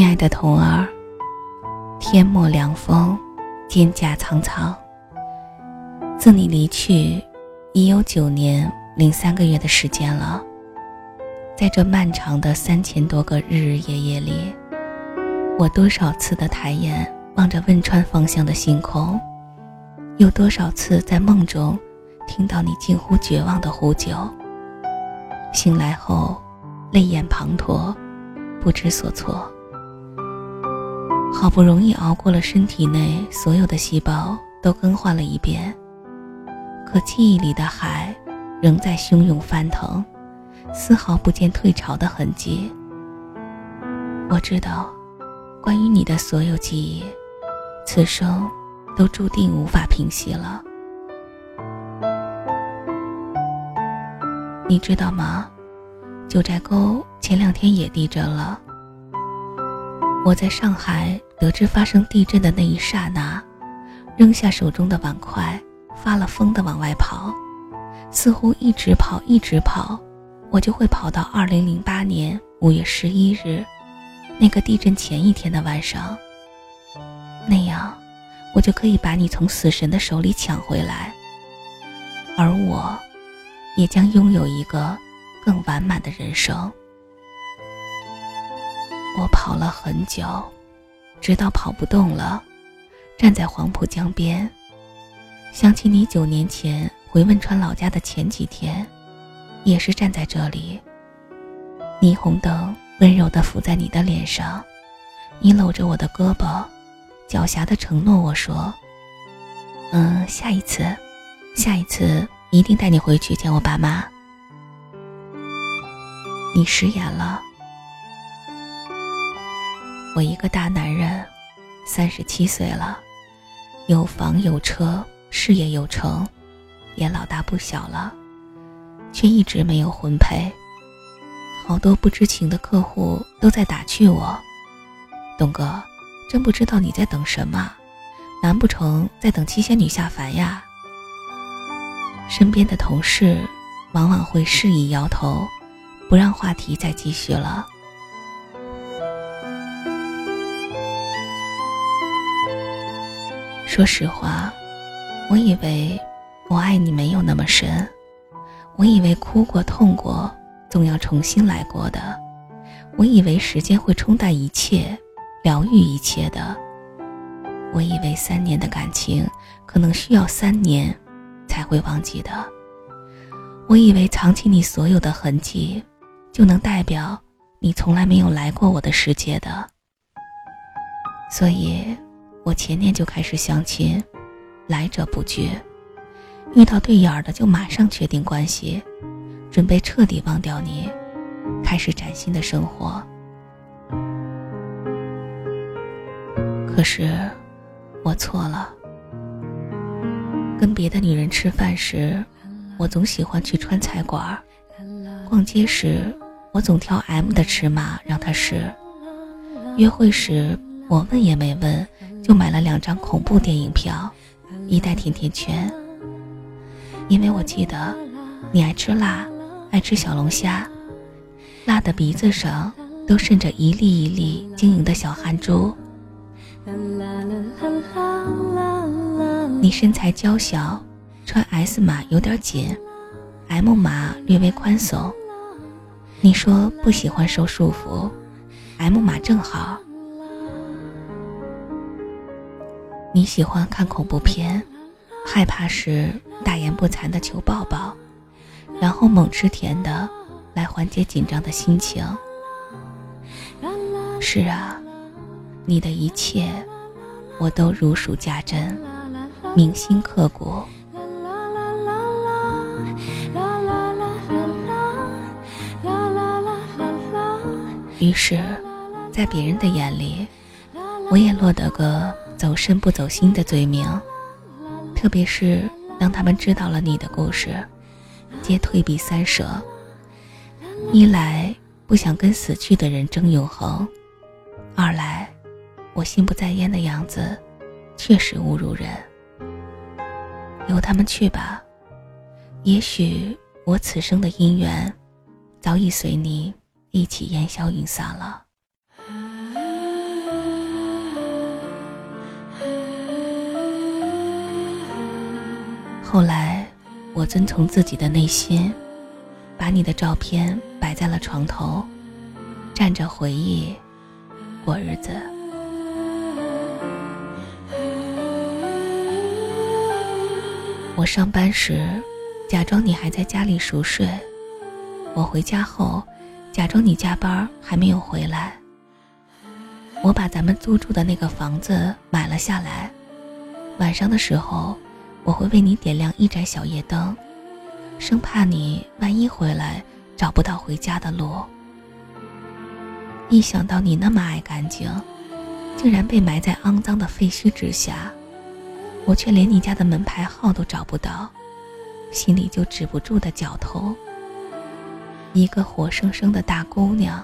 亲爱的童儿，天末凉风，蒹葭苍苍。自你离去，已有九年零三个月的时间了。在这漫长的三千多个日日夜夜里，我多少次的抬眼望着汶川方向的星空，有多少次在梦中听到你近乎绝望的呼救。醒来后，泪眼滂沱，不知所措。好不容易熬过了身体内所有的细胞都更换了一遍，可记忆里的海仍在汹涌翻腾，丝毫不见退潮的痕迹。我知道，关于你的所有记忆，此生都注定无法平息了。你知道吗？九寨沟前两天也地震了。我在上海得知发生地震的那一刹那，扔下手中的碗筷，发了疯的往外跑，似乎一直跑一直跑，我就会跑到二零零八年五月十一日，那个地震前一天的晚上。那样，我就可以把你从死神的手里抢回来，而我，也将拥有一个更完满的人生。我跑了很久，直到跑不动了，站在黄浦江边，想起你九年前回汶川老家的前几天，也是站在这里。霓虹灯温柔地浮在你的脸上，你搂着我的胳膊，狡黠地承诺我说：“嗯，下一次，下一次一定带你回去见我爸妈。”你食言了。我一个大男人，三十七岁了，有房有车，事业有成，也老大不小了，却一直没有婚配。好多不知情的客户都在打趣我：“东哥，真不知道你在等什么？难不成在等七仙女下凡呀？”身边的同事往往会示意摇头，不让话题再继续了。说实话，我以为我爱你没有那么深，我以为哭过痛过总要重新来过的，我以为时间会冲淡一切，疗愈一切的，我以为三年的感情可能需要三年才会忘记的，我以为藏起你所有的痕迹，就能代表你从来没有来过我的世界的，所以。我前年就开始相亲，来者不拒，遇到对眼的就马上确定关系，准备彻底忘掉你，开始崭新的生活。可是，我错了。跟别的女人吃饭时，我总喜欢去川菜馆；逛街时，我总挑 M 的尺码让她试；约会时，我问也没问。就买了两张恐怖电影票，一袋甜甜圈。因为我记得你爱吃辣，爱吃小龙虾，辣的鼻子上都渗着一粒一粒晶莹的小汗珠。你身材娇小，穿 S 码有点紧，M 码略微宽松。你说不喜欢受束缚，M 码正好。你喜欢看恐怖片，害怕时大言不惭的求抱抱，然后猛吃甜的来缓解紧张的心情。是啊，你的一切我都如数家珍，铭心刻骨。于是，在别人的眼里，我也落得个。走身不走心的罪名，特别是当他们知道了你的故事，皆退避三舍。一来不想跟死去的人争永恒，二来我心不在焉的样子确实侮辱人。由他们去吧，也许我此生的姻缘早已随你一起烟消云散了。后来，我遵从自己的内心，把你的照片摆在了床头，站着回忆，过日子。我上班时，假装你还在家里熟睡；我回家后，假装你加班还没有回来。我把咱们租住的那个房子买了下来，晚上的时候。我会为你点亮一盏小夜灯，生怕你万一回来找不到回家的路。一想到你那么爱干净，竟然被埋在肮脏的废墟之下，我却连你家的门牌号都找不到，心里就止不住的绞痛。一个活生生的大姑娘，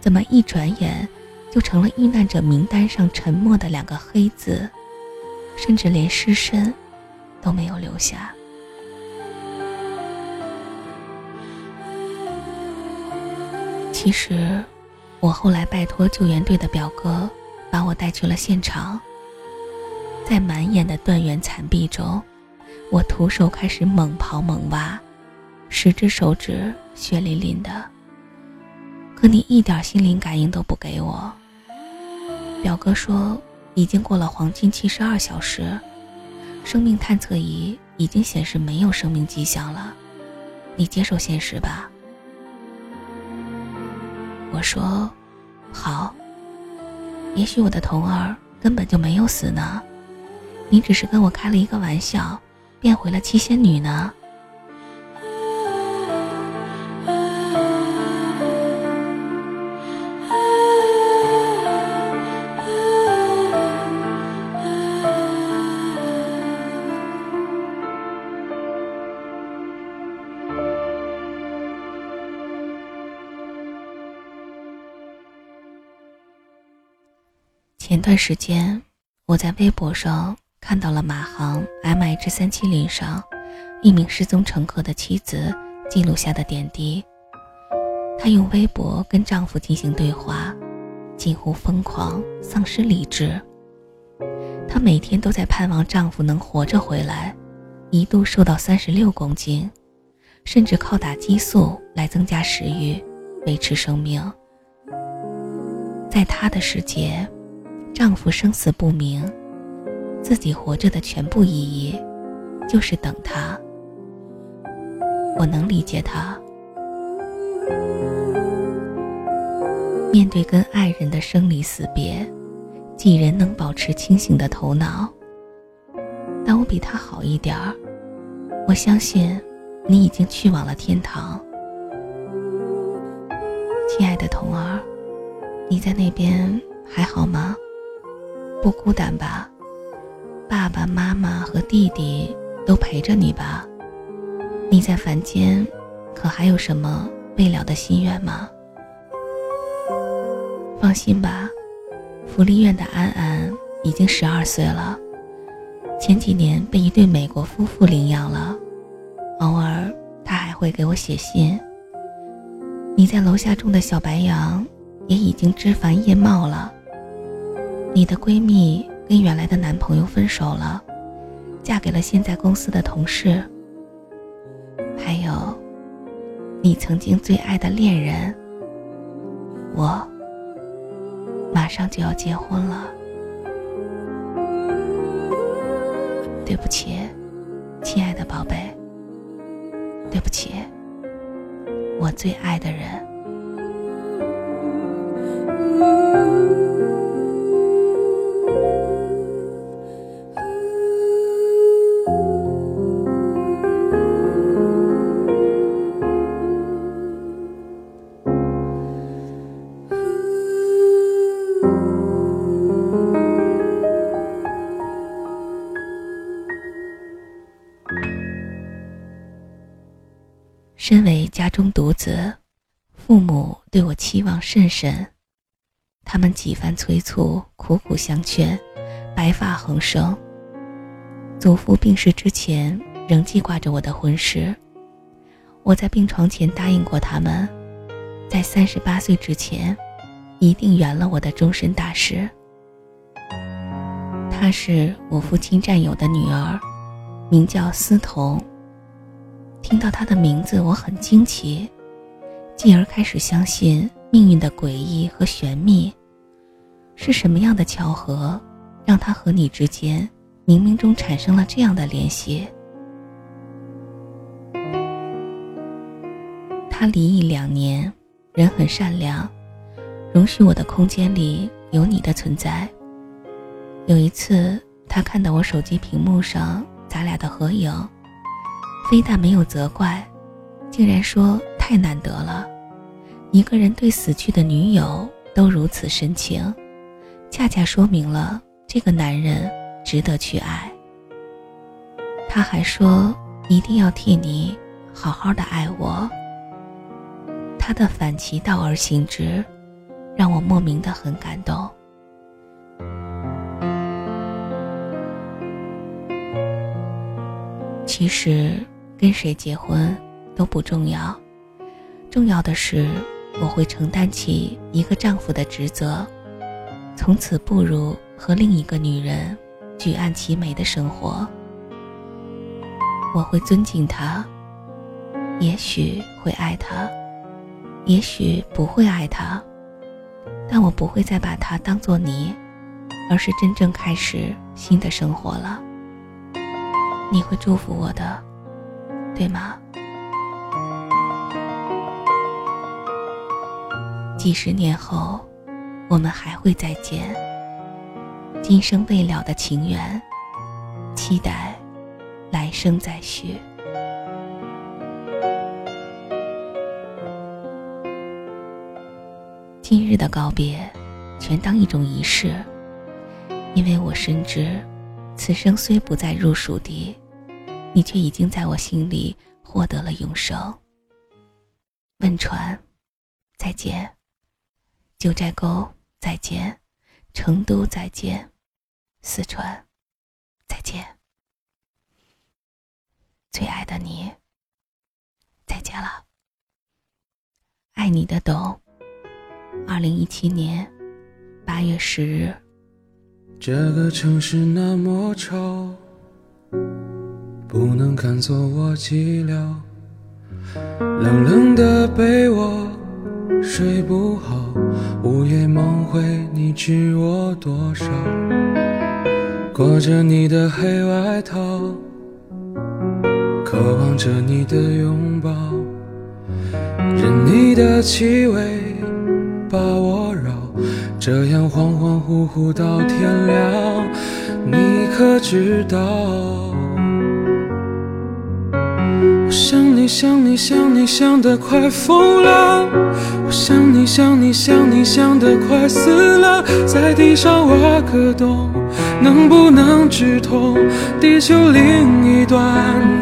怎么一转眼就成了遇难者名单上沉默的两个黑字，甚至连尸身。都没有留下。其实，我后来拜托救援队的表哥，把我带去了现场。在满眼的断垣残壁中，我徒手开始猛刨猛挖，十只手指血淋淋的。可你一点心灵感应都不给我。表哥说，已经过了黄金七十二小时。生命探测仪已经显示没有生命迹象了，你接受现实吧。我说，好。也许我的童儿根本就没有死呢，你只是跟我开了一个玩笑，变回了七仙女呢。段时间，我在微博上看到了马航 MH 三七零上一名失踪乘客的妻子记录下的点滴。她用微博跟丈夫进行对话，近乎疯狂，丧失理智。她每天都在盼望丈夫能活着回来，一度瘦到三十六公斤，甚至靠打激素来增加食欲，维持生命。在她的世界。丈夫生死不明，自己活着的全部意义，就是等他。我能理解他。面对跟爱人的生离死别，几人能保持清醒的头脑？但我比他好一点儿。我相信，你已经去往了天堂。亲爱的童儿，你在那边还好吗？不孤单吧？爸爸妈妈和弟弟都陪着你吧？你在凡间，可还有什么未了的心愿吗？放心吧，福利院的安安已经十二岁了，前几年被一对美国夫妇领养了，偶尔他还会给我写信。你在楼下种的小白杨也已经枝繁叶茂了。你的闺蜜跟原来的男朋友分手了，嫁给了现在公司的同事。还有，你曾经最爱的恋人，我马上就要结婚了。对不起，亲爱的宝贝。对不起，我最爱的人。身为家中独子，父母对我期望甚深。他们几番催促，苦苦相劝，白发横生。祖父病逝之前，仍记挂着我的婚事。我在病床前答应过他们，在三十八岁之前，一定圆了我的终身大事。她是我父亲战友的女儿，名叫思彤。听到他的名字，我很惊奇，继而开始相信命运的诡异和玄秘。是什么样的巧合，让他和你之间冥冥中产生了这样的联系？他离异两年，人很善良，容许我的空间里有你的存在。有一次，他看到我手机屏幕上咱俩的合影。非但没有责怪，竟然说太难得了，一个人对死去的女友都如此深情，恰恰说明了这个男人值得去爱。他还说一定要替你好好的爱我。他的反其道而行之，让我莫名的很感动。其实。跟谁结婚都不重要，重要的是我会承担起一个丈夫的职责，从此步入和另一个女人举案齐眉的生活。我会尊敬他，也许会爱他，也许不会爱他，但我不会再把他当做你，而是真正开始新的生活了。你会祝福我的。对吗？几十年后，我们还会再见。今生未了的情缘，期待来生再续。今日的告别，全当一种仪式，因为我深知，此生虽不再入蜀地。你却已经在我心里获得了永生。汶川，再见；九寨沟，再见；成都，再见；四川，再见。最爱的你，再见了。爱你的懂。二零一七年八月十日。这个城市那么吵。不能看作我寂寥，冷冷的被窝睡不好，午夜梦回你知我多少？裹着你的黑外套，渴望着你的拥抱，任你的气味把我绕，这样恍恍惚惚到天亮，你可知道？我想你想你想你想得快疯了，我想你想你想你想得快死了，在地上挖个洞，能不能直通地球另一端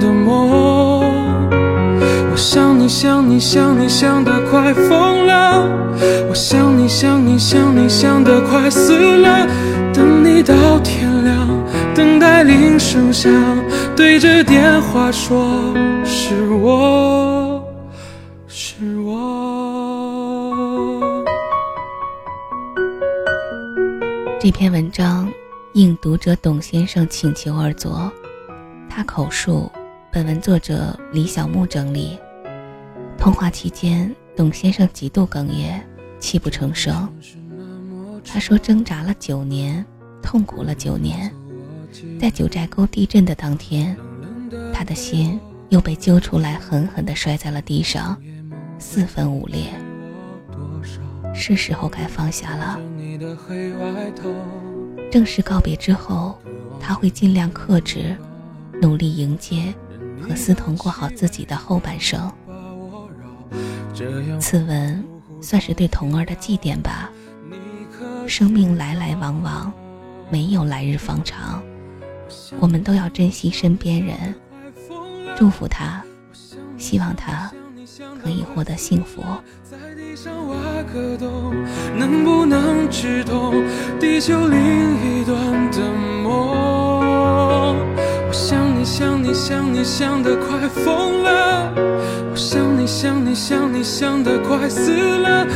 的梦？我想你想你想你想得快疯了，我想你想你想你想得快死了，等你到天亮，等待铃声响，对着电话说。是我，是我。这篇文章应读者董先生请求而作，他口述，本文作者李小木整理。通话期间，董先生极度哽咽，泣不成声。他说：“挣扎了九年，痛苦了九年，在九寨沟地震的当天，他的心。”又被揪出来，狠狠地摔在了地上，四分五裂。是时候该放下了。正式告别之后，他会尽量克制，努力迎接和思彤过好自己的后半生。此文算是对童儿的祭奠吧。生命来来往往，没有来日方长，我们都要珍惜身边人。祝福他，希望他可以获得幸福。在地上挖个洞，能不能直通地球另一端的梦？我想你想你想你想得快疯了，我想你想你想你想得快死了。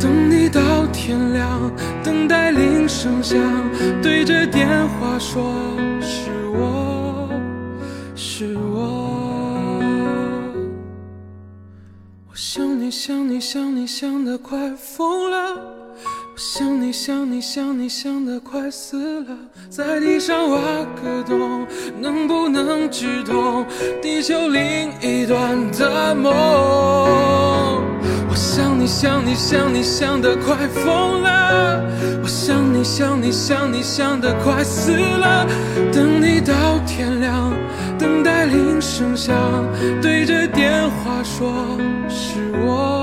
等你到天亮，等待铃声响，对着电话说你想你想你想得快疯了，我想你想你想你想得快死了，在地上挖个洞，能不能直通地球另一端的梦？我想你想你想你想得快疯了，我想你想你想你想得快死了，等你到天亮，等待铃声响，对着电话说是我。